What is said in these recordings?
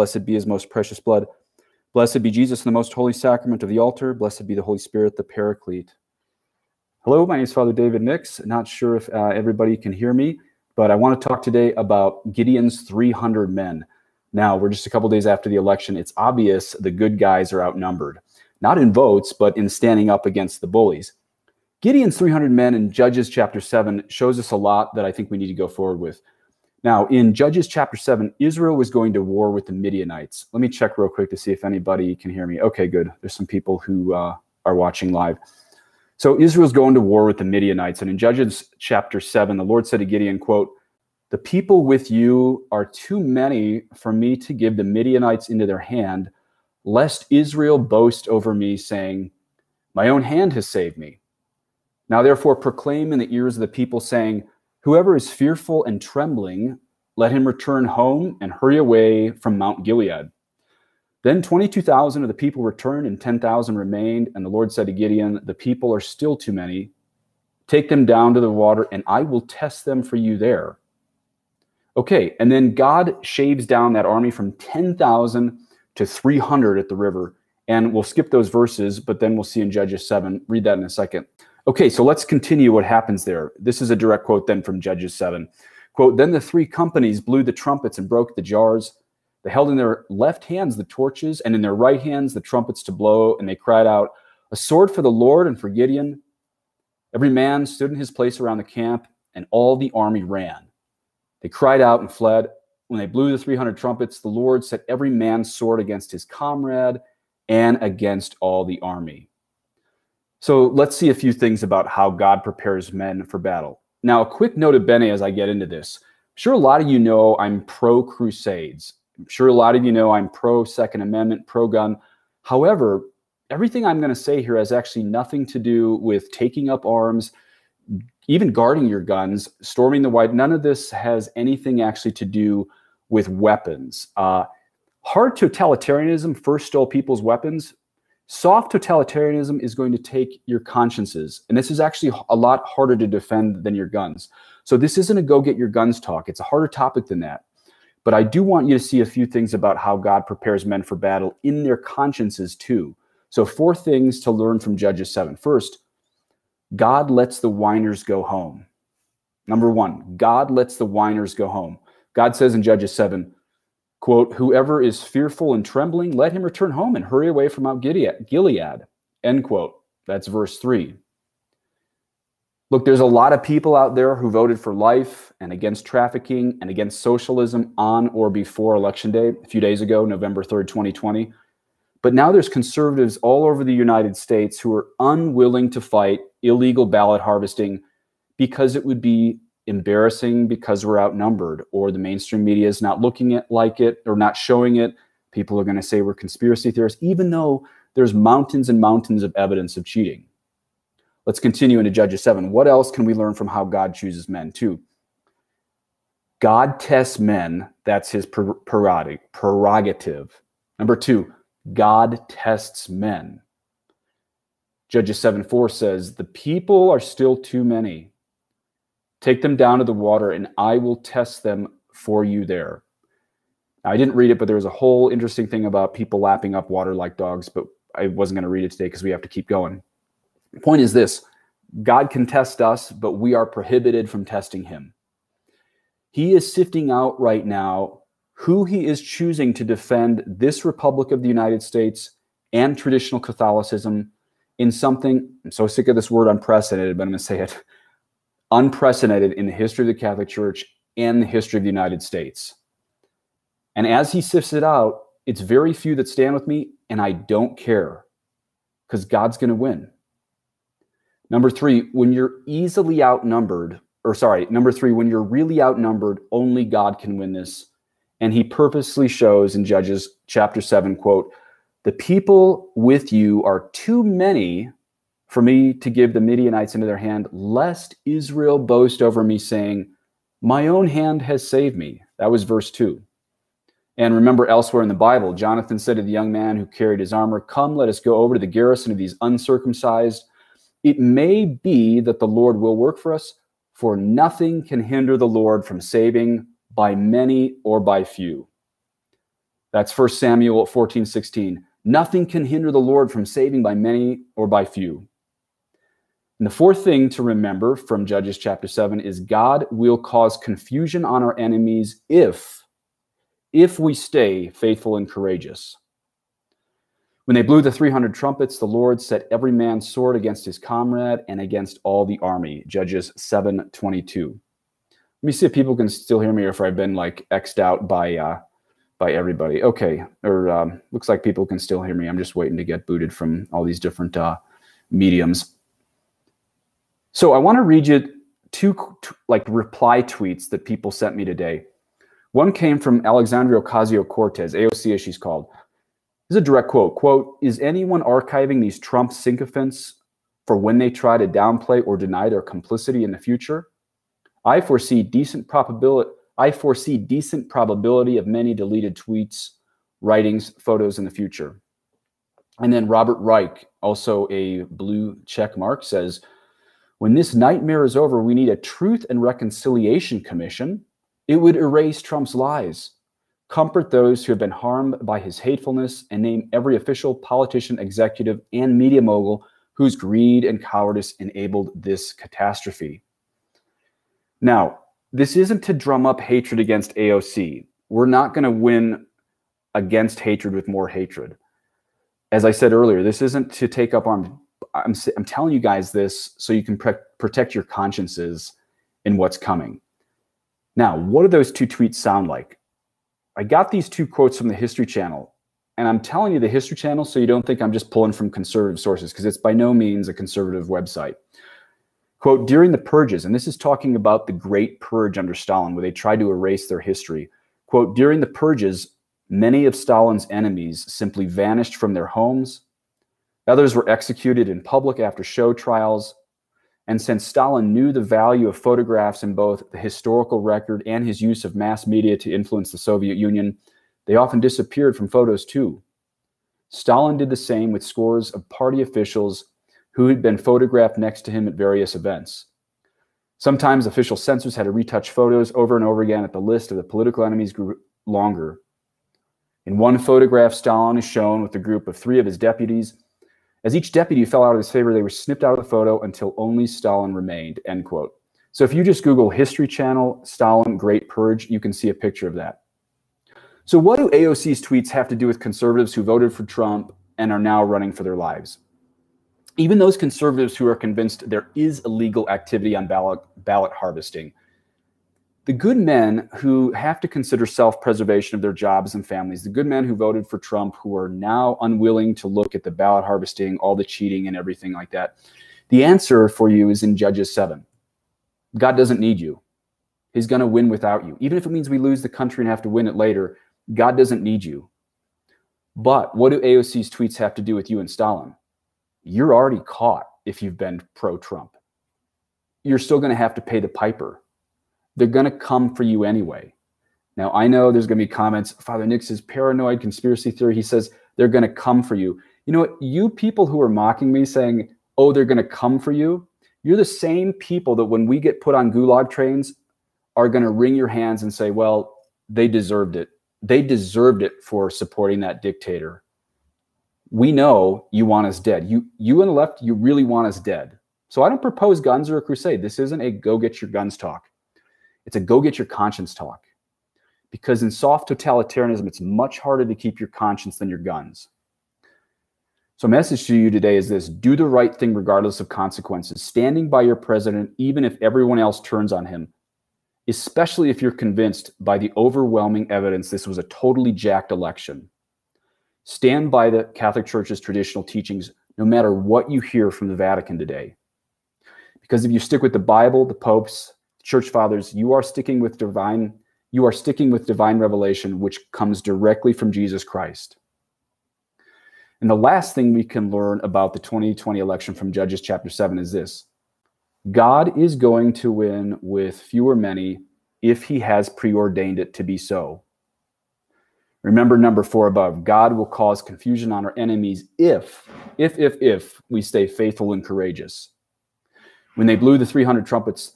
Blessed be his most precious blood. Blessed be Jesus in the most holy sacrament of the altar. Blessed be the Holy Spirit, the Paraclete. Hello, my name is Father David Nix. Not sure if uh, everybody can hear me, but I want to talk today about Gideon's 300 men. Now, we're just a couple days after the election. It's obvious the good guys are outnumbered, not in votes, but in standing up against the bullies. Gideon's 300 men in Judges chapter 7 shows us a lot that I think we need to go forward with. Now, in Judges chapter 7, Israel was going to war with the Midianites. Let me check real quick to see if anybody can hear me. Okay, good. There's some people who uh, are watching live. So Israel's going to war with the Midianites. And in Judges chapter 7, the Lord said to Gideon, quote, The people with you are too many for me to give the Midianites into their hand, lest Israel boast over me, saying, My own hand has saved me. Now therefore proclaim in the ears of the people, saying, Whoever is fearful and trembling, let him return home and hurry away from Mount Gilead. Then 22,000 of the people returned, and 10,000 remained. And the Lord said to Gideon, The people are still too many. Take them down to the water, and I will test them for you there. Okay, and then God shaves down that army from 10,000 to 300 at the river. And we'll skip those verses, but then we'll see in Judges 7. Read that in a second. Okay, so let's continue what happens there. This is a direct quote then from Judges 7. Quote, Then the three companies blew the trumpets and broke the jars. They held in their left hands the torches, and in their right hands the trumpets to blow, and they cried out, A sword for the Lord and for Gideon. Every man stood in his place around the camp, and all the army ran. They cried out and fled. When they blew the 300 trumpets, the Lord set every man's sword against his comrade and against all the army. So let's see a few things about how God prepares men for battle. Now, a quick nota bene as I get into this. I'm sure a lot of you know I'm pro crusades. I'm sure a lot of you know I'm pro Second Amendment, pro gun. However, everything I'm going to say here has actually nothing to do with taking up arms, even guarding your guns, storming the White. None of this has anything actually to do with weapons. Uh, hard totalitarianism first stole people's weapons. Soft totalitarianism is going to take your consciences, and this is actually a lot harder to defend than your guns. So this isn't a go get your guns talk. It's a harder topic than that. But I do want you to see a few things about how God prepares men for battle in their consciences too. So four things to learn from Judges 7. First, God lets the whiners go home. Number one, God lets the whiners go home. God says in Judges 7, quote, whoever is fearful and trembling, let him return home and hurry away from Mount Gilead, end quote. That's verse three. Look, there's a lot of people out there who voted for life and against trafficking and against socialism on or before election day, a few days ago, November 3rd, 2020. But now there's conservatives all over the United States who are unwilling to fight illegal ballot harvesting because it would be embarrassing because we're outnumbered or the mainstream media is not looking at like it or not showing it. People are going to say we're conspiracy theorists even though there's mountains and mountains of evidence of cheating. Let's continue into judges 7 what else can we learn from how god chooses men too? God tests men that's his prerogative. Number two god tests men. Judges 7 4 says the people are still too many Take them down to the water, and I will test them for you there. I didn't read it, but there was a whole interesting thing about people lapping up water like dogs, but I wasn't going to read it today because we have to keep going. The point is this God can test us, but we are prohibited from testing him. He is sifting out right now who he is choosing to defend this Republic of the United States and traditional Catholicism in something. I'm so sick of this word unprecedented, but I'm going to say it unprecedented in the history of the Catholic Church and the history of the United States. And as he sifts it out, it's very few that stand with me, and I don't care because God's going to win. Number three, when you're easily outnumbered, or sorry, number three, when you're really outnumbered, only God can win this. And he purposely shows in Judges chapter 7, quote, the people with you are too many for me to give the Midianites into their hand, lest Israel boast over me, saying, My own hand has saved me. That was verse 2. And remember elsewhere in the Bible, Jonathan said to the young man who carried his armor, Come, let us go over to the garrison of these uncircumcised. It may be that the Lord will work for us, for nothing can hinder the Lord from saving by many or by few. That's 1 Samuel 14, 16. Nothing can hinder the Lord from saving by many or by few. And the fourth thing to remember from Judges chapter 7 is God will cause confusion on our enemies if if we stay faithful and courageous. When they blew the 300 trumpets, the Lord set every man's sword against his comrade and against all the army. Judges 7:22. Let me see if people can still hear me or if I've been like xed out by uh, by everybody. Okay, or um, looks like people can still hear me. I'm just waiting to get booted from all these different uh, mediums. So I want to read you two like reply tweets that people sent me today. One came from Alexandria Ocasio Cortez, AOC as she's called. This is a direct quote. Quote, is anyone archiving these Trump sycophants for when they try to downplay or deny their complicity in the future? I foresee decent probability I foresee decent probability of many deleted tweets, writings, photos in the future. And then Robert Reich, also a blue check mark, says, when this nightmare is over, we need a truth and reconciliation commission it would erase Trump's lies, comfort those who have been harmed by his hatefulness, and name every official, politician, executive, and media mogul whose greed and cowardice enabled this catastrophe. Now, this isn't to drum up hatred against AOC. We're not going to win against hatred with more hatred. As I said earlier, this isn't to take up arms. I'm, I'm telling you guys this so you can pre- protect your consciences in what's coming. Now, what do those two tweets sound like? I got these two quotes from the History Channel, and I'm telling you the History Channel so you don't think I'm just pulling from conservative sources, because it's by no means a conservative website. Quote, during the purges, and this is talking about the Great Purge under Stalin, where they tried to erase their history. Quote, during the purges, many of Stalin's enemies simply vanished from their homes. Others were executed in public after show trials. And since Stalin knew the value of photographs in both the historical record and his use of mass media to influence the Soviet Union, they often disappeared from photos too. Stalin did the same with scores of party officials who had been photographed next to him at various events. Sometimes official censors had to retouch photos over and over again at the list of the political enemies grew longer. In one photograph, Stalin is shown with a group of three of his deputies as each deputy fell out of his favor, they were snipped out of the photo until only Stalin remained, end quote. So if you just Google History Channel, Stalin, Great Purge, you can see a picture of that. So what do AOC's tweets have to do with conservatives who voted for Trump and are now running for their lives? Even those conservatives who are convinced there is illegal activity on ballot, ballot harvesting the good men who have to consider self preservation of their jobs and families, the good men who voted for Trump, who are now unwilling to look at the ballot harvesting, all the cheating, and everything like that, the answer for you is in Judges 7. God doesn't need you. He's going to win without you. Even if it means we lose the country and have to win it later, God doesn't need you. But what do AOC's tweets have to do with you and Stalin? You're already caught if you've been pro Trump. You're still going to have to pay the piper they're going to come for you anyway. Now, I know there's going to be comments. Father Nix is paranoid conspiracy theory. He says they're going to come for you. You know what? You people who are mocking me saying, oh, they're going to come for you, you're the same people that when we get put on gulag trains are going to wring your hands and say, well, they deserved it. They deserved it for supporting that dictator. We know you want us dead. You, you on the left, you really want us dead. So I don't propose guns or a crusade. This isn't a go get your guns talk. It's a go get your conscience talk. Because in soft totalitarianism, it's much harder to keep your conscience than your guns. So, my message to you today is this do the right thing regardless of consequences, standing by your president, even if everyone else turns on him, especially if you're convinced by the overwhelming evidence this was a totally jacked election. Stand by the Catholic Church's traditional teachings, no matter what you hear from the Vatican today. Because if you stick with the Bible, the popes, church fathers, you are sticking with divine you are sticking with divine revelation which comes directly from Jesus Christ. And the last thing we can learn about the 2020 election from Judges chapter 7 is this. God is going to win with fewer many if he has preordained it to be so. Remember number 4 above. God will cause confusion on our enemies if if if if we stay faithful and courageous. When they blew the 300 trumpets,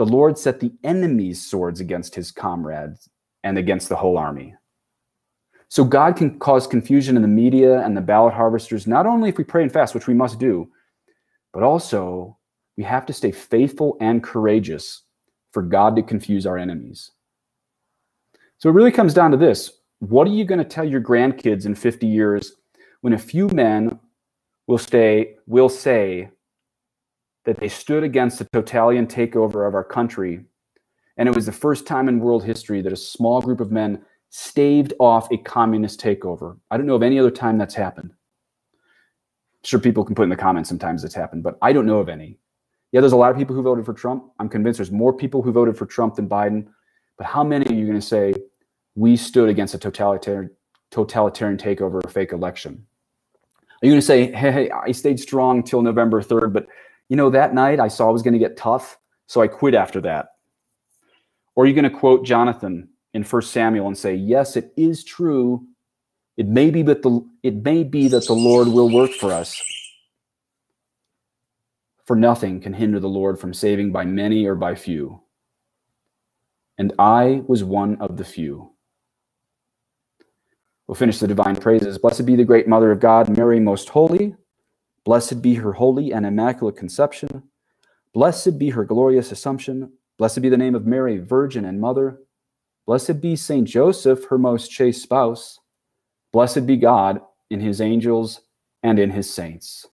the Lord set the enemy's swords against his comrades and against the whole army. So God can cause confusion in the media and the ballot harvesters, not only if we pray and fast, which we must do, but also we have to stay faithful and courageous for God to confuse our enemies. So it really comes down to this. What are you going to tell your grandkids in 50 years when a few men will stay will say that they stood against the totalitarian takeover of our country and it was the first time in world history that a small group of men staved off a communist takeover. I don't know of any other time that's happened. I'm sure people can put in the comments sometimes it's happened, but I don't know of any. Yeah, there's a lot of people who voted for Trump. I'm convinced there's more people who voted for Trump than Biden. But how many are you going to say we stood against a totalitarian totalitarian takeover, a fake election? Are you going to say, hey, hey, I stayed strong till November 3rd, but you know, that night I saw it was going to get tough, so I quit after that? Or are you going to quote Jonathan in First Samuel and say, yes, it is true. It may be that the it may be that the Lord will work for us. For nothing can hinder the Lord from saving by many or by few. And I was one of the few. We'll finish the divine praises. Blessed be the great Mother of God, Mary, most holy. Blessed be her holy and immaculate conception. Blessed be her glorious assumption. Blessed be the name of Mary, Virgin and Mother. Blessed be Saint Joseph, her most chaste spouse. Blessed be God in his angels and in his saints.